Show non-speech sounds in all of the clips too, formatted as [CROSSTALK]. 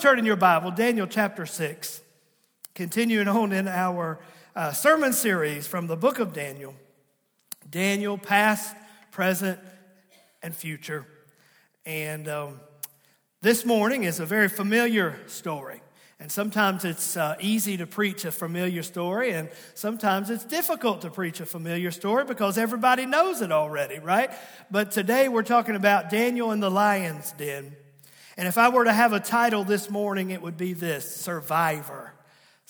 turn in your Bible, Daniel chapter 6, continuing on in our uh, sermon series from the book of Daniel. Daniel, past, present, and future. And um, this morning is a very familiar story. And sometimes it's uh, easy to preach a familiar story, and sometimes it's difficult to preach a familiar story because everybody knows it already, right? But today we're talking about Daniel in the lion's den. And if I were to have a title this morning, it would be this Survivor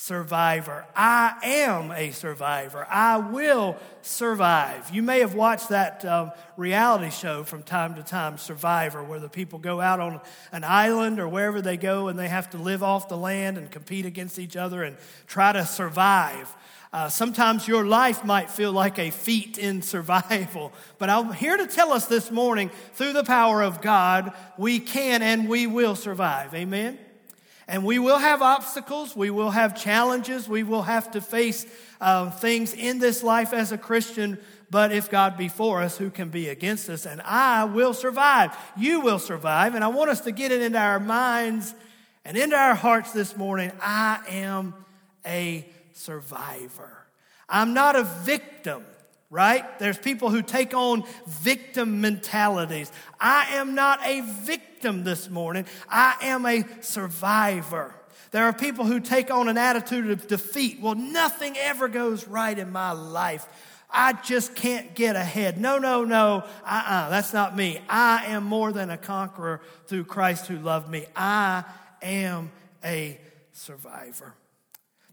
survivor. I am a survivor. I will survive. You may have watched that um, reality show from time to time, Survivor, where the people go out on an island or wherever they go and they have to live off the land and compete against each other and try to survive. Uh, sometimes your life might feel like a feat in survival, but I'm here to tell us this morning through the power of God, we can and we will survive. Amen? And we will have obstacles, we will have challenges, we will have to face uh, things in this life as a Christian. But if God be for us, who can be against us? And I will survive. You will survive. And I want us to get it into our minds and into our hearts this morning. I am a survivor. I'm not a victim right? There's people who take on victim mentalities. I am not a victim this morning, I am a survivor. There are people who take on an attitude of defeat. Well, nothing ever goes right in my life. I just can't get ahead. No, no, no. Uh uh-uh, uh. That's not me. I am more than a conqueror through Christ who loved me. I am a survivor.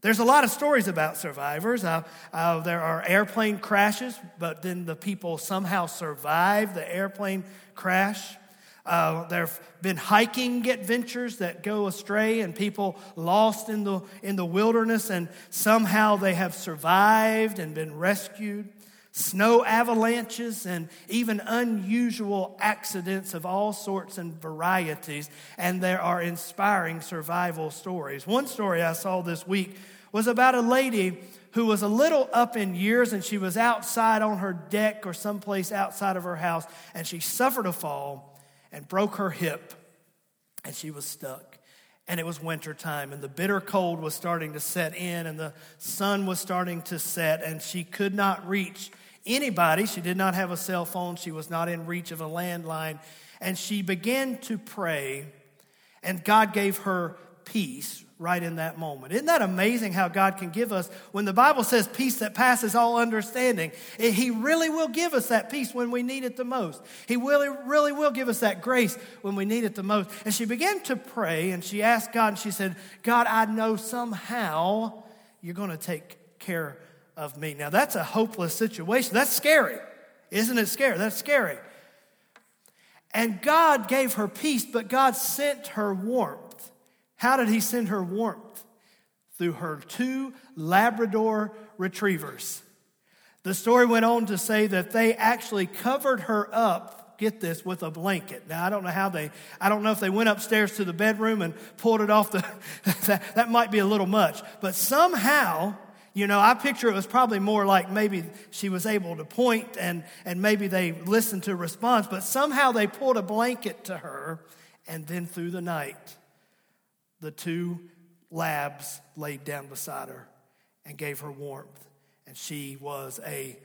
There's a lot of stories about survivors. Uh, uh, there are airplane crashes, but then the people somehow survive the airplane crash. Uh, there have been hiking adventures that go astray and people lost in the, in the wilderness, and somehow they have survived and been rescued snow avalanches, and even unusual accidents of all sorts and varieties. And there are inspiring survival stories. One story I saw this week was about a lady who was a little up in years and she was outside on her deck or someplace outside of her house and she suffered a fall and broke her hip and she was stuck and it was winter time and the bitter cold was starting to set in and the sun was starting to set and she could not reach anybody. She did not have a cell phone, she was not in reach of a landline. And she began to pray, and God gave her peace right in that moment. Isn't that amazing how God can give us when the Bible says peace that passes all understanding? Eh, he really will give us that peace when we need it the most. He really, really will give us that grace when we need it the most. And she began to pray and she asked God and she said, God, I know somehow you're going to take care of me. Now, that's a hopeless situation. That's scary. Isn't it scary? That's scary. And God gave her peace, but God sent her warmth. How did He send her warmth? Through her two Labrador retrievers. The story went on to say that they actually covered her up, get this, with a blanket. Now, I don't know how they, I don't know if they went upstairs to the bedroom and pulled it off the, [LAUGHS] that, that might be a little much, but somehow you know, I picture it was probably more like maybe she was able to point and, and maybe they listened to a response, but somehow they pulled a blanket to her, and then through the night, the two labs laid down beside her and gave her warmth, and she was a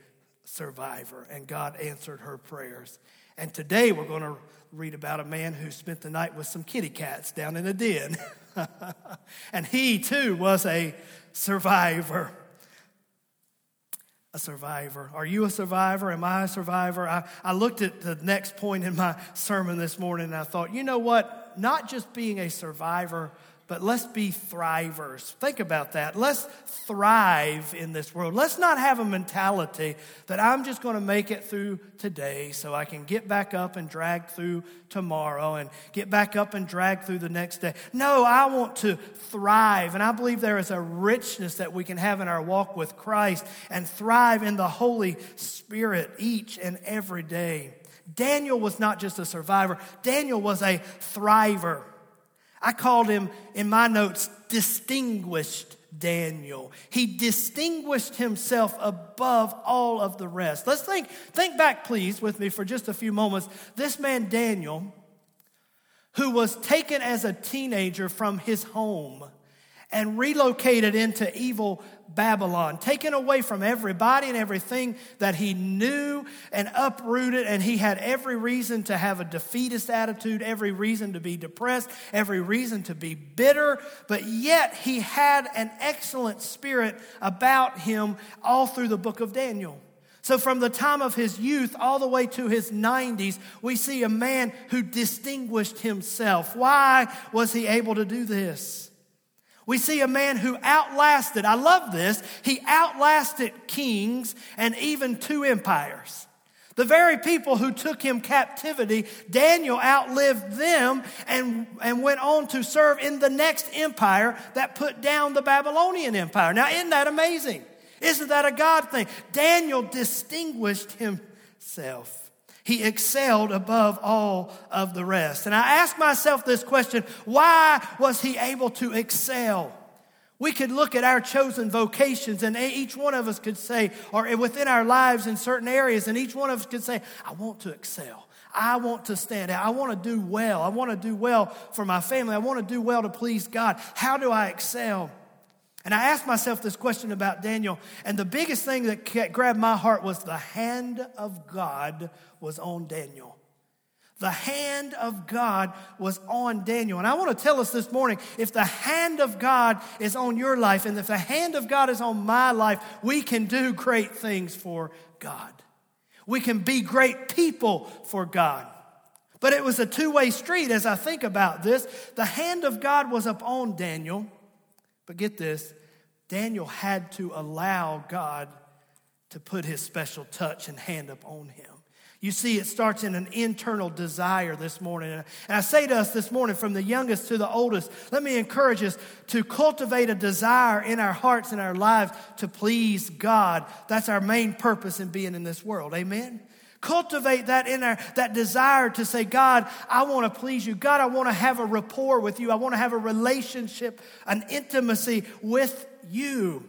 survivor, and God answered her prayers. And today we're going to read about a man who spent the night with some kitty cats down in a den. [LAUGHS] and he too was a survivor a survivor. Are you a survivor? Am I a survivor? I, I looked at the next point in my sermon this morning and I thought, you know what? Not just being a survivor but let's be thrivers. Think about that. Let's thrive in this world. Let's not have a mentality that I'm just going to make it through today so I can get back up and drag through tomorrow and get back up and drag through the next day. No, I want to thrive. And I believe there is a richness that we can have in our walk with Christ and thrive in the Holy Spirit each and every day. Daniel was not just a survivor, Daniel was a thriver. I called him in my notes distinguished Daniel. He distinguished himself above all of the rest. Let's think, think back, please, with me for just a few moments. This man, Daniel, who was taken as a teenager from his home and relocated into evil Babylon, taken away from everybody and everything that he knew and uprooted. And he had every reason to have a defeatist attitude, every reason to be depressed, every reason to be bitter. But yet he had an excellent spirit about him all through the book of Daniel. So, from the time of his youth all the way to his 90s, we see a man who distinguished himself. Why was he able to do this? We see a man who outlasted, I love this, he outlasted kings and even two empires. The very people who took him captivity, Daniel outlived them and, and went on to serve in the next empire that put down the Babylonian empire. Now, isn't that amazing? Isn't that a God thing? Daniel distinguished himself. He excelled above all of the rest. And I ask myself this question why was he able to excel? We could look at our chosen vocations, and each one of us could say, or within our lives in certain areas, and each one of us could say, I want to excel. I want to stand out. I want to do well. I want to do well for my family. I want to do well to please God. How do I excel? And I asked myself this question about Daniel, and the biggest thing that grabbed my heart was the hand of God was on Daniel. The hand of God was on Daniel. And I want to tell us this morning if the hand of God is on your life, and if the hand of God is on my life, we can do great things for God. We can be great people for God. But it was a two way street as I think about this. The hand of God was upon Daniel. But get this Daniel had to allow God to put his special touch and hand up on him. You see, it starts in an internal desire this morning. And I say to us this morning, from the youngest to the oldest, let me encourage us to cultivate a desire in our hearts and our lives to please God. That's our main purpose in being in this world. Amen? Cultivate that in our, that desire to say, God, I want to please you. God, I want to have a rapport with you. I want to have a relationship, an intimacy with you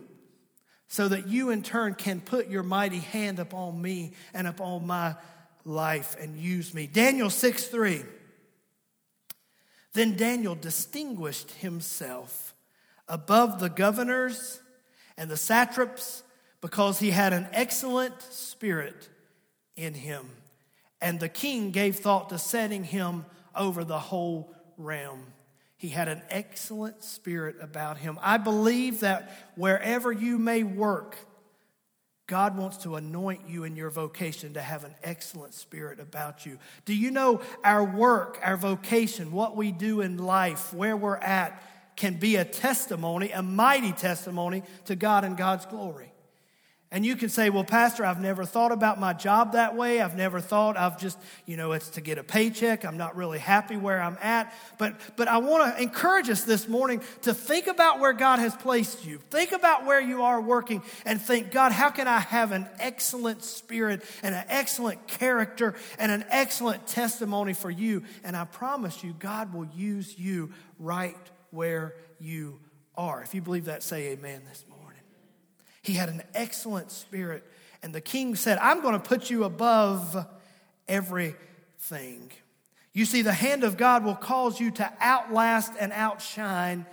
so that you in turn can put your mighty hand upon me and upon my life and use me. Daniel 6 3. Then Daniel distinguished himself above the governors and the satraps because he had an excellent spirit in him. And the king gave thought to setting him over the whole realm. He had an excellent spirit about him. I believe that wherever you may work, God wants to anoint you in your vocation to have an excellent spirit about you. Do you know our work, our vocation, what we do in life, where we're at, can be a testimony, a mighty testimony to God and God's glory? And you can say, well, Pastor, I've never thought about my job that way. I've never thought I've just, you know, it's to get a paycheck. I'm not really happy where I'm at. But, but I want to encourage us this morning to think about where God has placed you. Think about where you are working and think, God, how can I have an excellent spirit and an excellent character and an excellent testimony for you? And I promise you, God will use you right where you are. If you believe that, say amen this morning. He had an excellent spirit. And the king said, I'm going to put you above everything. You see, the hand of God will cause you to outlast and outshine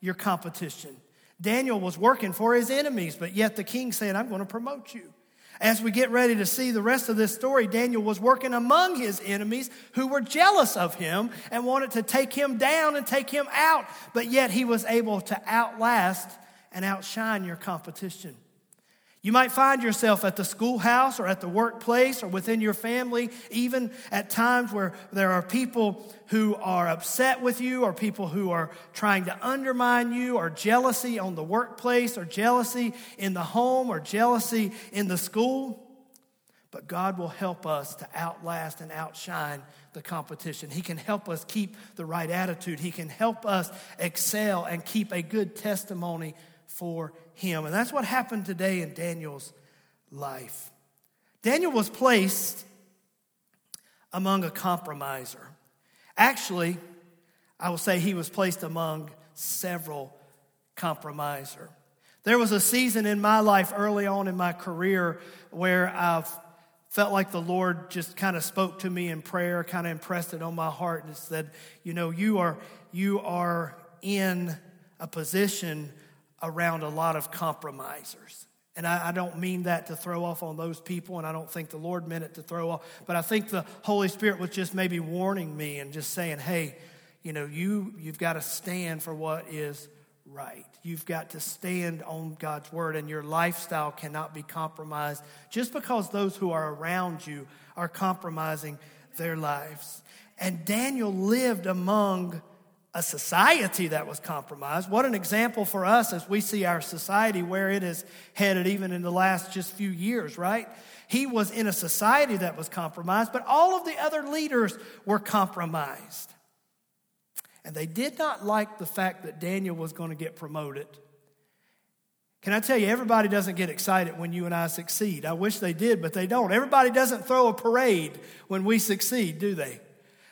your competition. Daniel was working for his enemies, but yet the king said, I'm going to promote you. As we get ready to see the rest of this story, Daniel was working among his enemies who were jealous of him and wanted to take him down and take him out, but yet he was able to outlast and outshine your competition. You might find yourself at the schoolhouse or at the workplace or within your family, even at times where there are people who are upset with you or people who are trying to undermine you or jealousy on the workplace or jealousy in the home or jealousy in the school. But God will help us to outlast and outshine the competition. He can help us keep the right attitude. He can help us excel and keep a good testimony for him. And that's what happened today in Daniel's life. Daniel was placed among a compromiser. Actually, I will say he was placed among several compromiser. There was a season in my life early on in my career where I felt like the Lord just kind of spoke to me in prayer, kind of impressed it on my heart, and said, You know, you are, you are in a position around a lot of compromisers. And I, I, don't mean that to throw off on those people, and I don't think the Lord meant it to throw off, but I think the Holy Spirit was just maybe warning me and just saying, hey, you know, you, you've got to stand for what is right. You've got to stand on God's word, and your lifestyle cannot be compromised just because those who are around you are compromising their lives. And Daniel lived among a society that was compromised. What an example for us as we see our society where it is headed, even in the last just few years, right? He was in a society that was compromised, but all of the other leaders were compromised. And they did not like the fact that Daniel was going to get promoted. Can I tell you, everybody doesn't get excited when you and I succeed. I wish they did, but they don't. Everybody doesn't throw a parade when we succeed, do they?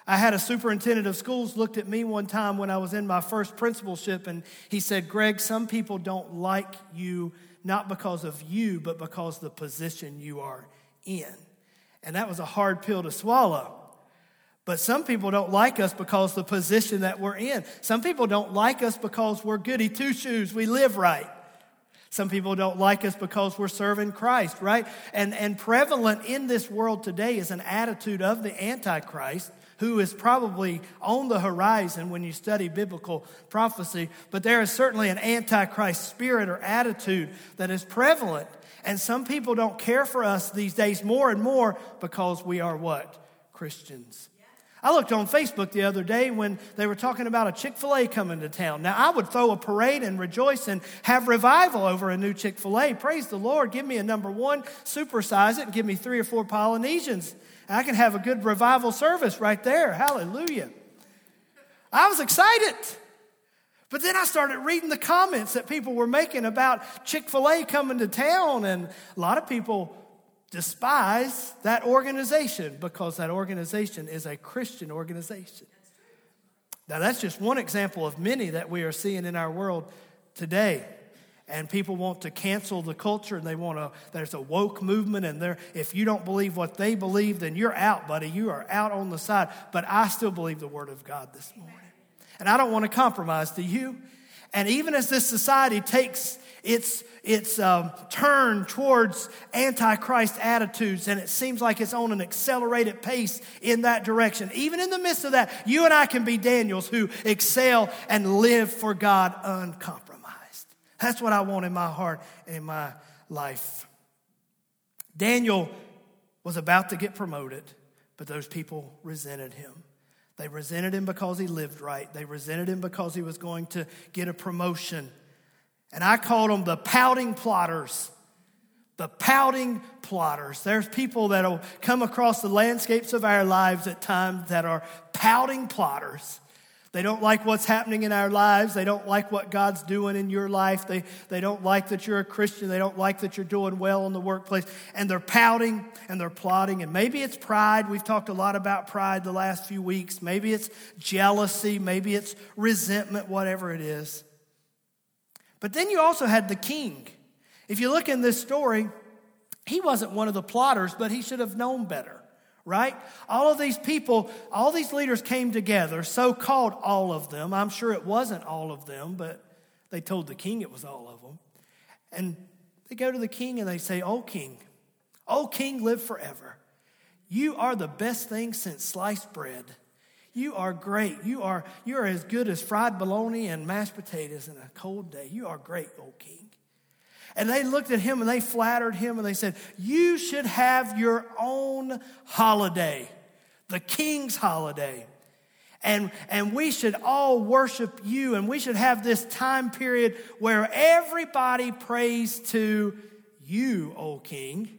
I had a superintendent of schools looked at me one time when I was in my first principalship, and he said, Greg, some people don't like you not because of you, but because the position you are in. And that was a hard pill to swallow. But some people don't like us because the position that we're in. Some people don't like us because we're goody two shoes, we live right. Some people don't like us because we're serving Christ, right? And, and prevalent in this world today is an attitude of the Antichrist who is probably on the horizon when you study biblical prophecy, but there is certainly an Antichrist spirit or attitude that is prevalent. And some people don't care for us these days more and more because we are what? Christians. I looked on Facebook the other day when they were talking about a Chick fil A coming to town. Now, I would throw a parade and rejoice and have revival over a new Chick fil A. Praise the Lord. Give me a number one, supersize it, and give me three or four Polynesians. I can have a good revival service right there. Hallelujah. I was excited. But then I started reading the comments that people were making about Chick fil A coming to town, and a lot of people despise that organization because that organization is a Christian organization. Now, that's just one example of many that we are seeing in our world today. And people want to cancel the culture and they want to, there's a woke movement, and there, if you don't believe what they believe, then you're out, buddy. You are out on the side. But I still believe the Word of God this morning. And I don't want to compromise to you. And even as this society takes its, its um, turn towards antichrist attitudes, and it seems like it's on an accelerated pace in that direction. Even in the midst of that, you and I can be Daniels who excel and live for God uncompromised. That's what I want in my heart and in my life. Daniel was about to get promoted, but those people resented him. They resented him because he lived right. They resented him because he was going to get a promotion. And I called them the pouting plotters. The pouting plotters. There's people that'll come across the landscapes of our lives at times that are pouting plotters. They don't like what's happening in our lives. They don't like what God's doing in your life. They, they don't like that you're a Christian. They don't like that you're doing well in the workplace. And they're pouting and they're plotting. And maybe it's pride. We've talked a lot about pride the last few weeks. Maybe it's jealousy. Maybe it's resentment, whatever it is. But then you also had the king. If you look in this story, he wasn't one of the plotters, but he should have known better, right? All of these people, all these leaders came together, so called all of them. I'm sure it wasn't all of them, but they told the king it was all of them. And they go to the king and they say, Oh, king, oh, king, live forever. You are the best thing since sliced bread. You are great. You are, you are as good as fried bologna and mashed potatoes in a cold day. You are great, old king. And they looked at him and they flattered him and they said, You should have your own holiday, the king's holiday. And, and we should all worship you, and we should have this time period where everybody prays to you, O king.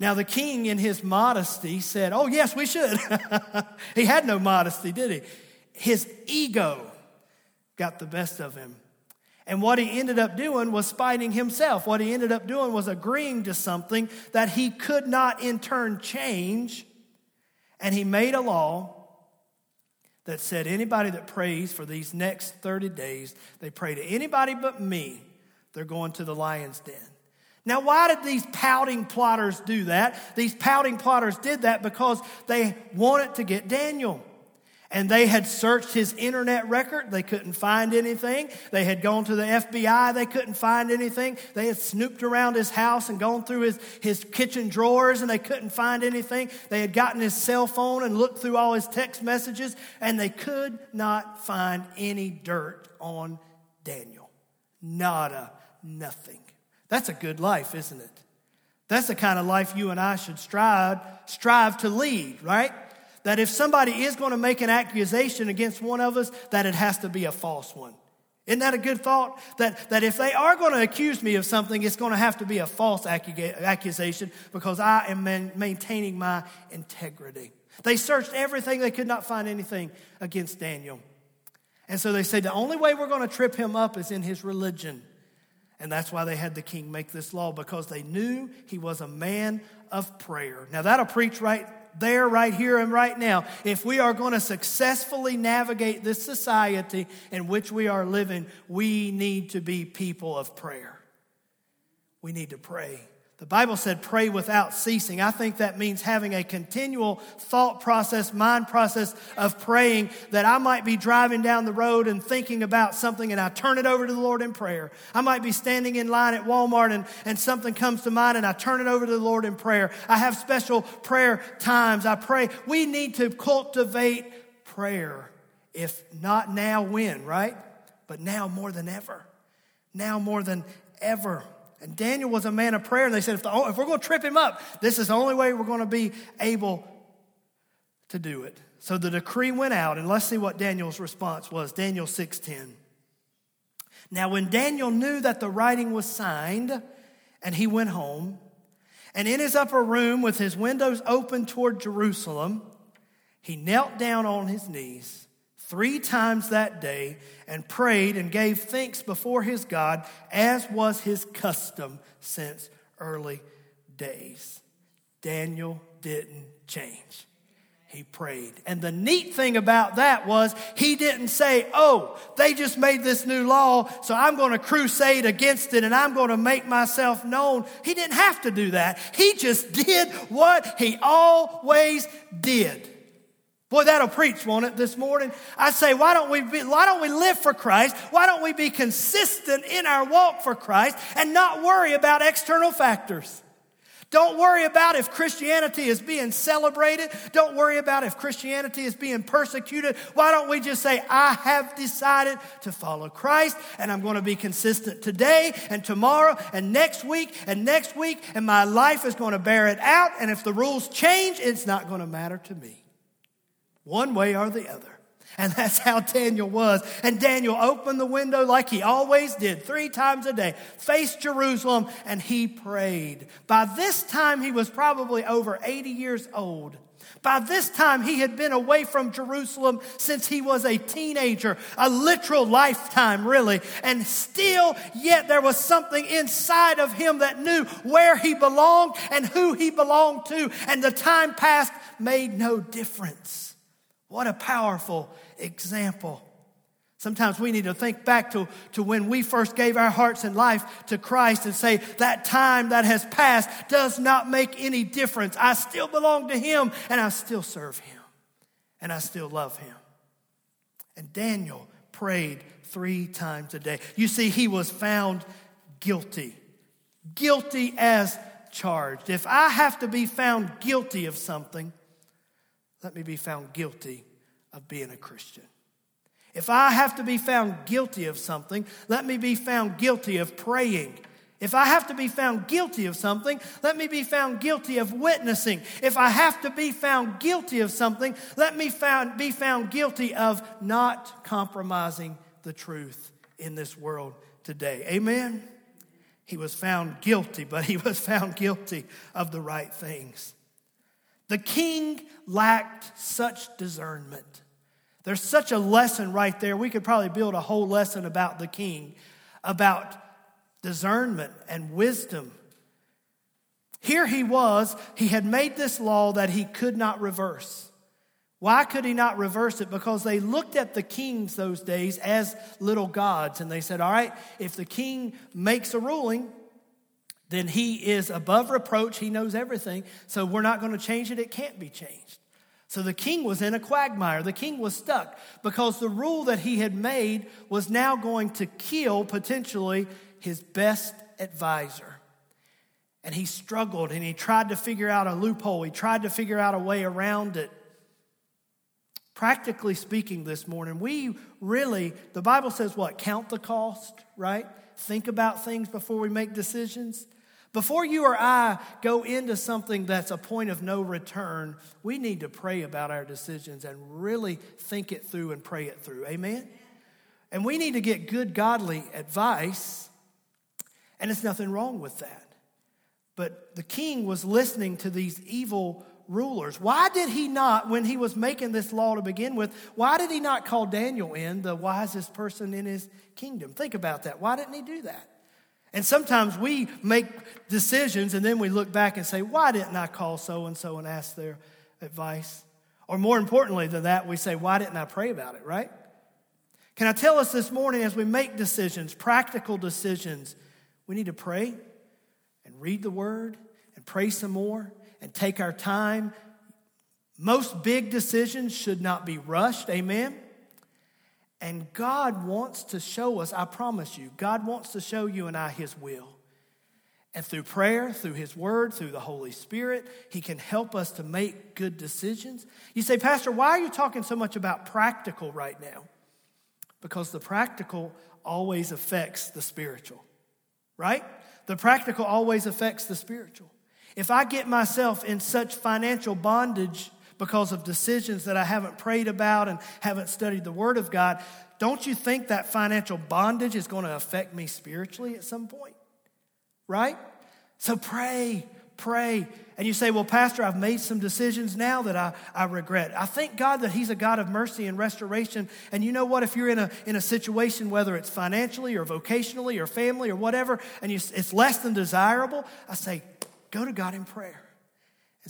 Now, the king, in his modesty, said, Oh, yes, we should. [LAUGHS] he had no modesty, did he? His ego got the best of him. And what he ended up doing was spiting himself. What he ended up doing was agreeing to something that he could not in turn change. And he made a law that said anybody that prays for these next 30 days, they pray to anybody but me, they're going to the lion's den. Now, why did these pouting plotters do that? These pouting plotters did that because they wanted to get Daniel. And they had searched his internet record. They couldn't find anything. They had gone to the FBI. They couldn't find anything. They had snooped around his house and gone through his, his kitchen drawers and they couldn't find anything. They had gotten his cell phone and looked through all his text messages and they could not find any dirt on Daniel. Nada, nothing. That's a good life, isn't it? That's the kind of life you and I should strive, strive to lead, right? That if somebody is going to make an accusation against one of us, that it has to be a false one. Isn't that a good thought? That, that if they are going to accuse me of something, it's going to have to be a false accusation because I am man, maintaining my integrity. They searched everything, they could not find anything against Daniel. And so they said the only way we're going to trip him up is in his religion. And that's why they had the king make this law because they knew he was a man of prayer. Now, that'll preach right there, right here, and right now. If we are going to successfully navigate this society in which we are living, we need to be people of prayer. We need to pray. The Bible said pray without ceasing. I think that means having a continual thought process, mind process of praying that I might be driving down the road and thinking about something and I turn it over to the Lord in prayer. I might be standing in line at Walmart and, and something comes to mind and I turn it over to the Lord in prayer. I have special prayer times. I pray. We need to cultivate prayer. If not now, when, right? But now more than ever. Now more than ever. And Daniel was a man of prayer, and they said, if, the, if we're going to trip him up, this is the only way we're going to be able to do it. So the decree went out, and let's see what Daniel's response was. Daniel 6:10. Now, when Daniel knew that the writing was signed, and he went home, and in his upper room with his windows open toward Jerusalem, he knelt down on his knees three times that day and prayed and gave thanks before his God, as was his custom since early days. Daniel didn't change. He prayed. And the neat thing about that was he didn't say, Oh, they just made this new law, so I'm going to crusade against it and I'm going to make myself known. He didn't have to do that. He just did what he always did. Boy, that'll preach, won't it, this morning? I say, why don't we be, why don't we live for Christ? Why don't we be consistent in our walk for Christ and not worry about external factors? Don't worry about if Christianity is being celebrated. Don't worry about if Christianity is being persecuted. Why don't we just say, I have decided to follow Christ and I'm going to be consistent today and tomorrow and next week and next week and my life is going to bear it out. And if the rules change, it's not going to matter to me one way or the other. And [LAUGHS] that's how Daniel was. And Daniel opened the window like he always did, three times a day, faced Jerusalem, and he prayed. By this time, he was probably over 80 years old. By this time, he had been away from Jerusalem since he was a teenager, a literal lifetime, really. And still, yet, there was something inside of him that knew where he belonged and who he belonged to. And the time past made no difference. What a powerful example. Sometimes we need to think back to, to when we first gave our hearts and life to Christ and say, that time that has passed does not make any difference. I still belong to Him and I still serve Him and I still love Him. And Daniel prayed three times a day. You see, he was found guilty, guilty as charged. If I have to be found guilty of something, let me be found guilty of being a Christian. If I have to be found guilty of something, let me be found guilty of praying. If I have to be found guilty of something, let me be found guilty of witnessing. If I have to be found guilty of something, let me found, be found guilty of not compromising the truth in this world today. Amen? He was found guilty, but he was found guilty of the right things. The king lacked such discernment. There's such a lesson right there. We could probably build a whole lesson about the king, about discernment and wisdom. Here he was, he had made this law that he could not reverse. Why could he not reverse it? Because they looked at the kings those days as little gods, and they said, All right, if the king makes a ruling, then he is above reproach. He knows everything. So we're not going to change it. It can't be changed. So the king was in a quagmire. The king was stuck because the rule that he had made was now going to kill potentially his best advisor. And he struggled and he tried to figure out a loophole. He tried to figure out a way around it. Practically speaking, this morning, we really, the Bible says what? Count the cost, right? Think about things before we make decisions. Before you or I go into something that's a point of no return, we need to pray about our decisions and really think it through and pray it through. Amen? And we need to get good, godly advice, and there's nothing wrong with that. But the king was listening to these evil rulers. Why did he not, when he was making this law to begin with, why did he not call Daniel in, the wisest person in his kingdom? Think about that. Why didn't he do that? And sometimes we make decisions and then we look back and say, why didn't I call so and so and ask their advice? Or more importantly than that, we say, why didn't I pray about it, right? Can I tell us this morning as we make decisions, practical decisions, we need to pray and read the word and pray some more and take our time. Most big decisions should not be rushed, amen? And God wants to show us, I promise you, God wants to show you and I His will. And through prayer, through His Word, through the Holy Spirit, He can help us to make good decisions. You say, Pastor, why are you talking so much about practical right now? Because the practical always affects the spiritual, right? The practical always affects the spiritual. If I get myself in such financial bondage because of decisions that I haven't prayed about and haven't studied the Word of God, don't you think that financial bondage is going to affect me spiritually at some point? Right? So pray, pray. And you say, Well, Pastor, I've made some decisions now that I, I regret. I thank God that He's a God of mercy and restoration. And you know what? If you're in a, in a situation, whether it's financially or vocationally or family or whatever, and you, it's less than desirable, I say, Go to God in prayer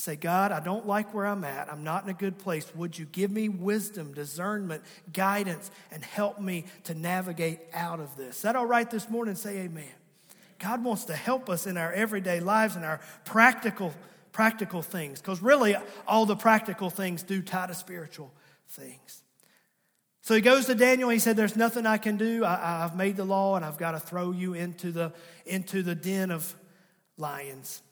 and say, God, I don't like where I'm at. I'm not in a good place. Would you give me wisdom, discernment, guidance, and help me to navigate out of this? Is that all right this morning? Say amen. God wants to help us in our everyday lives and our practical, practical things. Because really, all the practical things do tie to spiritual things. So he goes to Daniel. He said, There's nothing I can do. I, have made the law, and I've got to throw you into the, into the den of lions.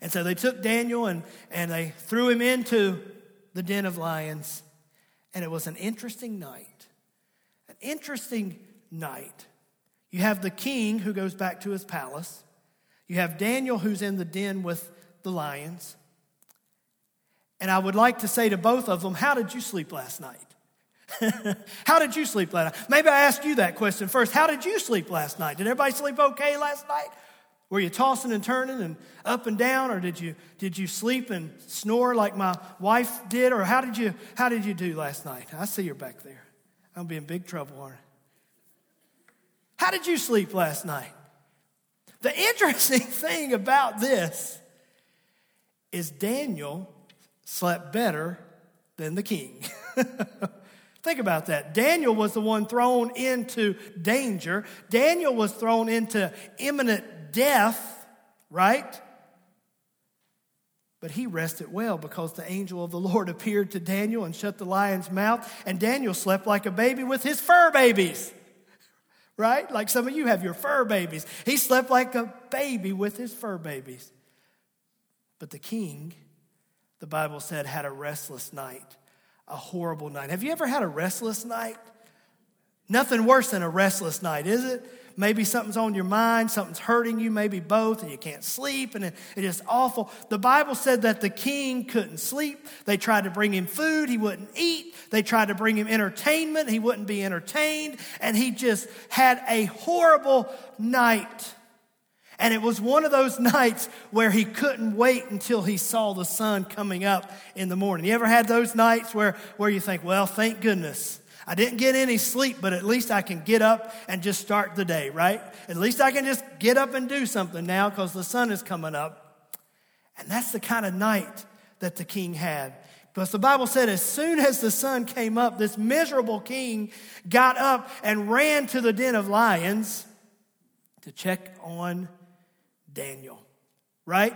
And so they took Daniel and, and they threw him into the den of lions. And it was an interesting night. An interesting night. You have the king who goes back to his palace. You have Daniel who's in the den with the lions. And I would like to say to both of them, How did you sleep last night? [LAUGHS] How did you sleep last night? Maybe I ask you that question first. How did you sleep last night? Did everybody sleep okay last night? Were you tossing and turning and up and down, or did you, did you sleep and snore like my wife did, or how did you, how did you do last night? I see you're back there. I'm be in big trouble, aren't I? How did you sleep last night? The interesting [LAUGHS] thing about this is Daniel slept better than the king. [LAUGHS] Think about that. Daniel was the one thrown into danger. Daniel was thrown into imminent death, right? But he rested well because the angel of the Lord [LAUGHS] appeared to Daniel and shut the lion's mouth, and Daniel slept like a baby with his fur babies. [LAUGHS] Right? Like some of you have your fur babies. He slept like a baby with his fur babies. But the king, the Bible said, had a restless night, a horrible night. Have you ever had a restless night? Nothing worse than a restless night, is it? Maybe something's on your mind, something's hurting you, maybe both, and you can't sleep, and it, it is awful. The Bible said that the king couldn't sleep. They tried to bring him food, he wouldn't eat. They tried to bring him entertainment, he wouldn't be entertained, and he just had a horrible night. And it was one of those [LAUGHS] nights where he couldn't wait until he saw the sun coming up in the morning. You ever had those nights where, where you think, well, thank goodness I didn't get any sleep, but at least I can get up and just start the day, right? At least I can just get up and do something now because the sun is coming up. And that's the kind of night that the king had. Because the Bible said, as soon as the sun came up, this miserable king got up and ran to the den of lions to check on Daniel, right?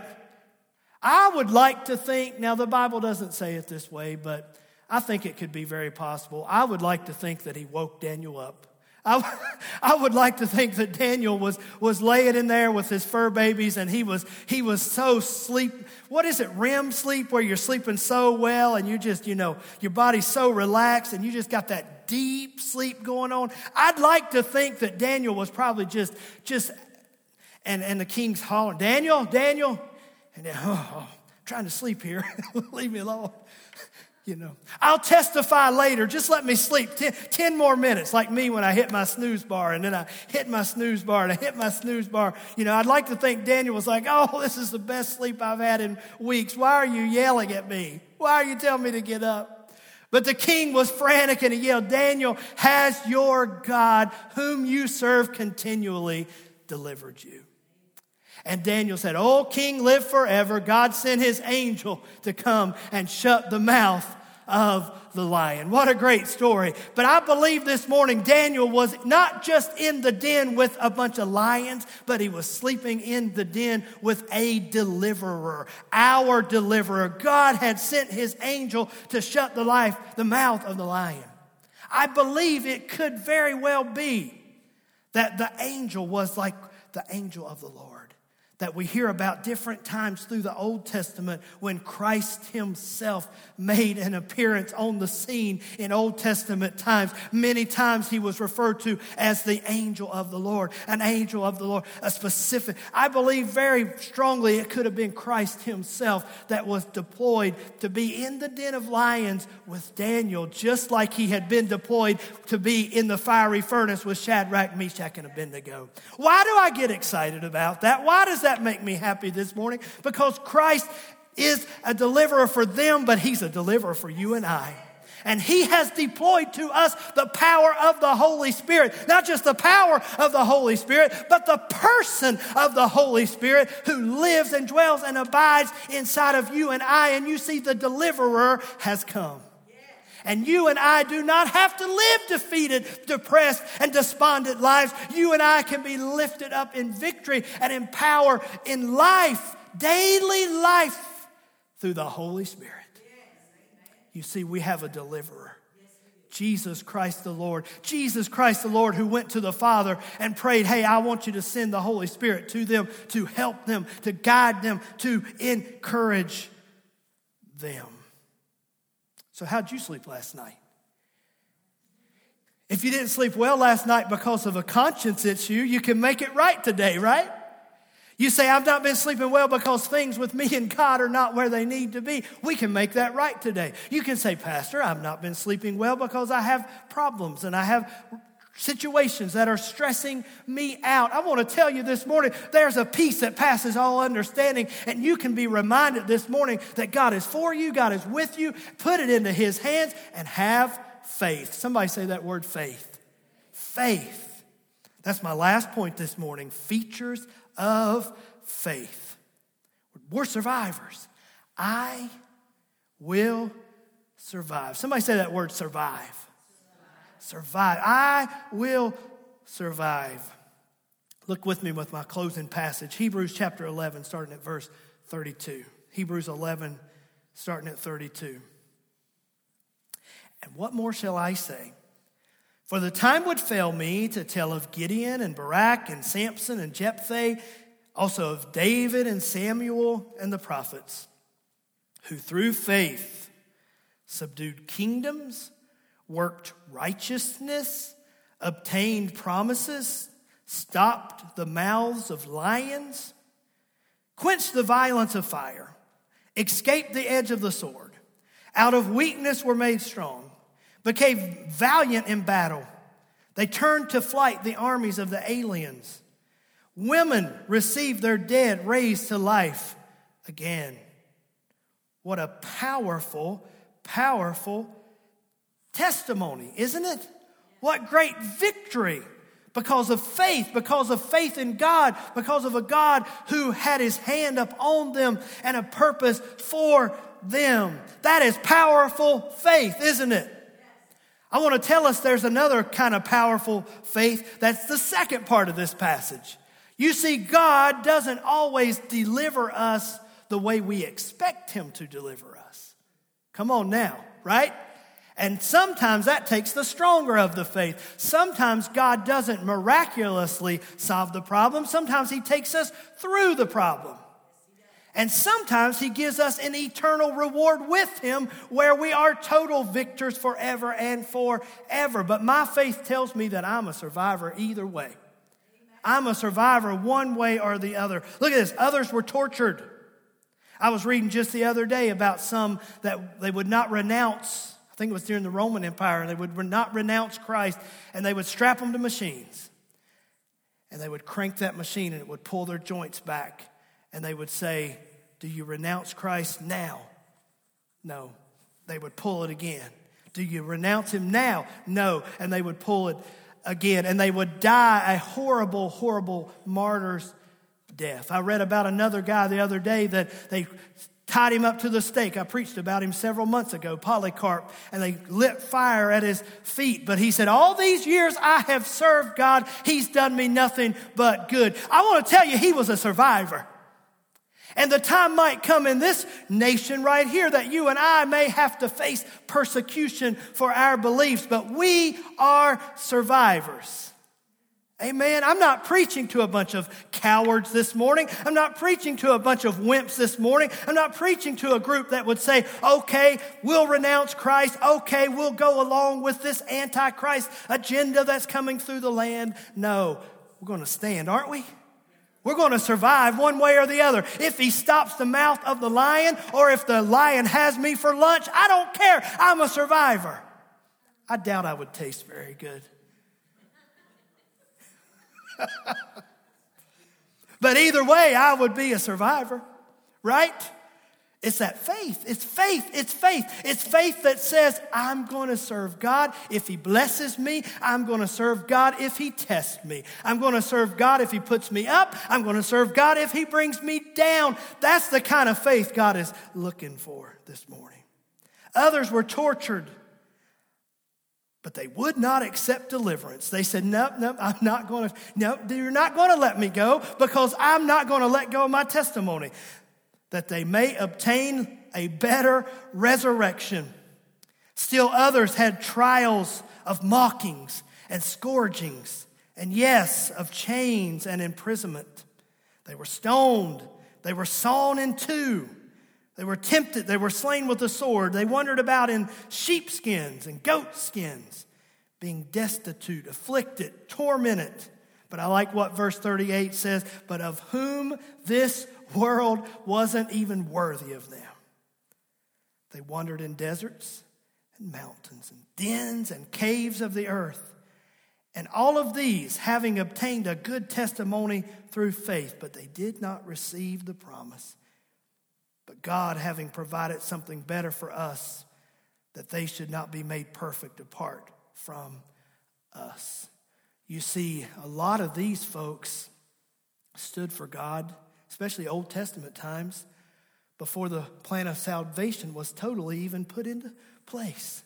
I would like to think, now the Bible doesn't say it this way, but I think it could be very possible. I would like to think that he woke Daniel up. I, [LAUGHS] I would like to think that Daniel was, was laying in there with his fur babies and he was, he was so sleep. What is it, REM sleep, where you're sleeping so well and you just, you know, your body's so relaxed and you just got that deep sleep going on? I'd like to think that Daniel was probably just, just, and, and the king's hollering, Daniel, Daniel. And then, [LAUGHS] oh, oh trying to sleep here. [LAUGHS] Leave me alone you know. I'll testify later. Just let me sleep ten, 10, more minutes, like me when I hit my snooze bar and then I hit my snooze bar and I hit my snooze bar. You know, I'd like to think Daniel was like, oh, this is the best sleep I've had in weeks. Why are you yelling at me? Why are you telling me to get up? But the king was frantic and he yelled, Daniel, has your God, whom you serve continually, delivered you? And Daniel said, Oh, king, live forever. God sent his angel to come and shut the mouth of the lion. What a great story. But I believe this morning Daniel was not just in the den with a bunch of lions, but he was sleeping in the den with a deliverer, our deliverer. God had sent his angel to shut the life, the mouth of the lion. I believe it could very well be that the angel was like the angel of the Lord that we hear about different times through the Old Testament when Christ Himself made an appearance on the scene in Old Testament times. Many times He was referred to as the angel of the Lord, an angel of the Lord, a specific. I believe very strongly it could have been Christ Himself that was deployed to be in the den of lions with Daniel, just like He had been deployed to be in the fiery furnace with Shadrach, Meshach, and Abednego. Why do I get excited about that? Why does that? That make me happy this morning? Because Christ is a deliverer for them, but He's a deliverer for you and I. And he has deployed to us the power of the Holy Spirit. Not just the power of the Holy Spirit, but the person of the Holy Spirit who lives and dwells and abides inside of you and I. And you see, the deliverer has come. And you and I do not have to live defeated, depressed, and despondent lives. You and I can be lifted up in victory and in power in life, daily life, through the Holy Spirit. You see, we have a deliverer. Jesus Christ the Lord. Jesus Christ the Lord who went to the Father and prayed, Hey, I want you to send the Holy Spirit to them to help them, to guide them, to encourage them. So, how'd you sleep last night? If you didn't sleep well last night because of a conscience issue, you can make it right today, right? You say, I've not been sleeping well because things with me and God are not where they need to be. We can make that right today. You can say, Pastor, I've not been sleeping well because I have problems and I have situations that are stressing me out. I want to tell you this morning there's a peace that passes all understanding, and you can be reminded this morning that God is for you, God is with you. Put it into His hands and have faith. Somebody say that word faith. Faith. That's my last point this morning features of faith. We're survivors. I will survive. Somebody say that word survive survive. I will survive. Look with me with my closing passage Hebrews chapter 11, starting at verse 32. Hebrews 11, starting at 32. And what more shall I say? For the time would fail me to tell of Gideon and Barak and Samson and Jephthah, also of David and Samuel and the prophets, who through faith subdued kingdoms worked righteousness, obtained promises, stopped the mouths of lions, quenched the violence of fire, escaped the edge of the sword, out of weakness were made strong, became valiant in battle. They turned to flight the armies of the aliens. Women received their dead raised to life again. What a powerful, powerful testimony, isn't it? What great victory because of faith, because of faith in God, because of a God who had his hand up on them and a purpose for them. That is powerful faith, isn't it? I want to tell us there's another kind of powerful faith that's the second part of this passage. You see, God doesn't always deliver us the way we expect Him to deliver us. Come on now, right? And sometimes that takes the stronger of the faith. Sometimes God doesn't miraculously solve the problem. Sometimes He takes us through the problem. And sometimes he gives us an eternal reward with him where we are total victors forever and forever. But my faith tells me that I'm a survivor either way. I'm a survivor one way or the other. Look at this. Others were tortured. I was reading just the other day about some that they would not renounce. I think it was during the Roman Empire. They would not renounce Christ and they would strap them to machines. And they would crank that machine and it would pull their joints back and they would say, Do you renounce Christ now? No. They would pull it again. Do you renounce him now? No. And they would pull it again. And they would die a horrible, horrible martyr's death. I read about another guy the other day that they tied him up to the stake. I preached about him several months ago, Polycarp, and they lit fire at his feet. But he said, All these years I have served God, he's done me nothing but good. I want to tell you, he was a survivor. And the time might come in this nation right here that you and I may have to face persecution for our beliefs, but we are survivors. Amen. I'm not preaching to a bunch of cowards this morning. I'm not preaching to a bunch of wimps this morning. I'm not preaching to a group that would say, okay, we'll renounce Christ. Okay, we'll go along with this antichrist agenda that's coming through the land. No, we're going to stand, aren't we? We're going to survive one way or the other. If he stops the mouth of the lion or if the lion has me for lunch, I don't care. I'm a survivor. I doubt I would taste very good. [LAUGHS] but either way, I would be a survivor, right? It's that faith. It's faith. It's faith. It's faith that says, I'm going to serve God if He blesses me. I'm going to serve God if He tests me. I'm going to serve God if He puts me up. I'm going to serve God if He brings me down. That's the kind of faith God is looking for this morning. Others were tortured, but they would not accept deliverance. They said, Nope, nope, I'm not going to, no, you're not going to let me go because I'm not going to let go of my testimony that they may obtain a better resurrection. Still others had trials of mockings and scourgings, and yes, of chains and imprisonment. They were stoned, they were sawn in two. They were tempted, they were slain with the sword. They wandered about in sheepskins and goat skins, being destitute, afflicted, tormented. But I like what verse 38 says, but of whom this world wasn't even worthy of them. They wandered in deserts and mountains and dens and caves of the earth. And all of these having obtained a good testimony through faith, but they did not receive the promise. God, having provided something better for us, that they should not be made perfect apart from us. You see, a lot of these folks stood for God especially Old Testament times, before the plan of salvation was totally even put into place.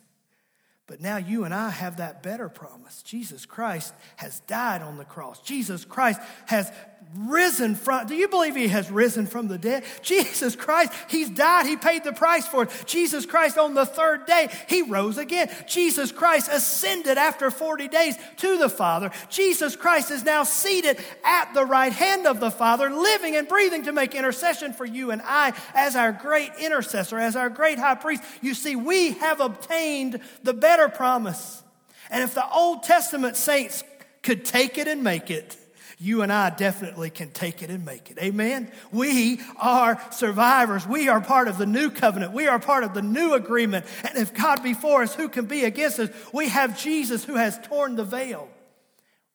But now you and I have that better promise. Jesus Christ has died on the cross. Jesus Christ has risen from, do you believe he has risen from the dead? [LAUGHS] Jesus Christ, he's died. He paid the price for it. Jesus Christ on the third day, he rose again. Jesus Christ ascended after 40 days to the Father. Jesus Christ is now seated at the right hand of the Father, living and breathing to make intercession for you and I as our great intercessor, as our great high priest. You see, we have obtained the better promise. And if the Old Testament saints could take it and make it, you and I definitely can take it and make it. Amen? We are survivors. We are part of the new covenant. We are part of the new agreement. And if God be for us, who can be against us? We have Jesus who has torn the veil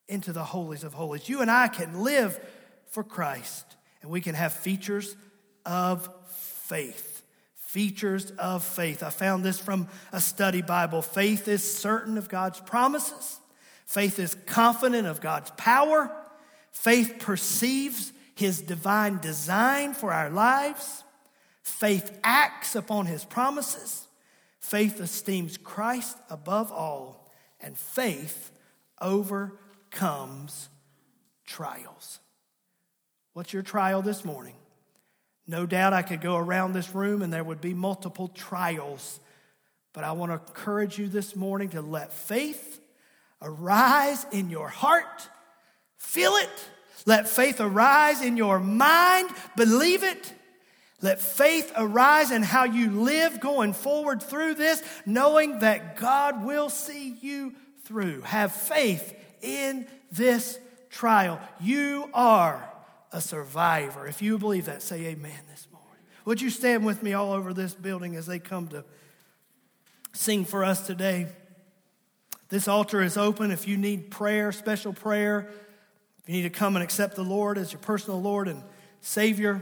into the holies of holies. You and I can live for Christ, and we can have features of faith. Features of faith. I found this from a study Bible. Faith is certain of God's promises. Faith is confident of God's power. Faith perceives his divine design for our lives. Faith acts upon his promises. Faith esteems Christ above all. And faith overcomes trials. What's your trial this morning? No doubt I could go around this room and there would be multiple trials. But I want to encourage you this morning to let faith arise in your heart. Feel it. Let faith arise in your mind. Believe it. Let faith arise in how you live going forward through this, knowing that God will see you through. Have faith in this trial. You are a survivor. If you believe that, say amen this morning. Would you stand with me all over this building as they come to sing for us today? This altar is open. If you need prayer, special prayer, if you need to come and accept the Lord as your personal Lord and Savior,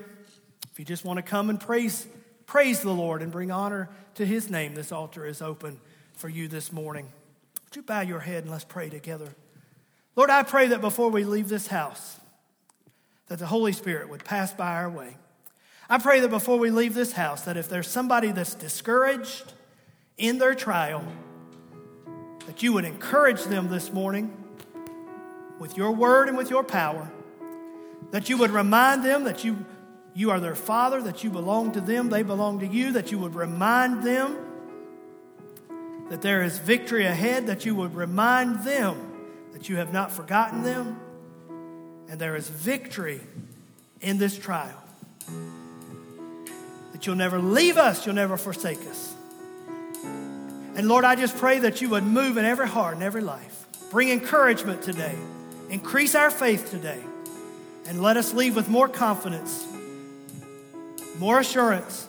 if you just want to come and praise, praise the Lord and bring honor to His name, this altar is open for you this morning. Would you bow your head and let's pray together? Lord, I pray that before we leave this house, that the Holy Spirit would pass by our way. I pray that before we leave this house, that if there's somebody that's discouraged in their trial, that you would encourage them this morning with your word and with your power, that you would remind them that you, you are their father, that you belong to them, they belong to you, that you would remind them that there is victory ahead, that you would remind them that you have not forgotten them, and there is victory in this trial. That you'll never leave us, you'll never forsake us. And Lord, I just pray that you would move in every heart and every life. Bring encouragement today. Increase our faith today. And let us leave with more confidence, more assurance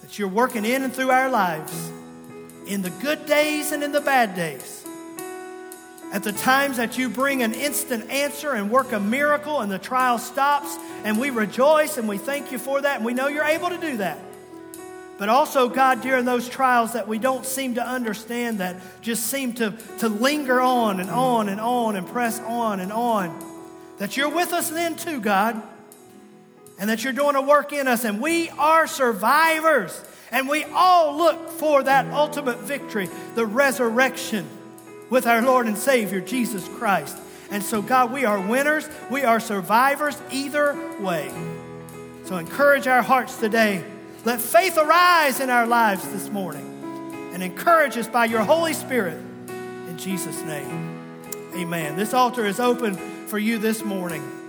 that you're working in and through our lives in the good days and in the bad days. At the times that you bring an instant answer and work a miracle and the trial stops, and we rejoice and we thank you for that, and we know you're able to do that. But also, God, during those trials that we don't seem to understand, that just seem to, to linger on and on and on and press on and on, that you're with us then too, God, and that you're doing a work in us, and we are survivors. And we all look for that ultimate victory, the resurrection with our Lord and Savior, Jesus Christ. And so, God, we are winners, we are survivors either way. So, encourage our hearts today let faith arise in our lives this morning and encourage us by your Holy Spirit. In Jesus' name, amen. This altar is open for you this morning.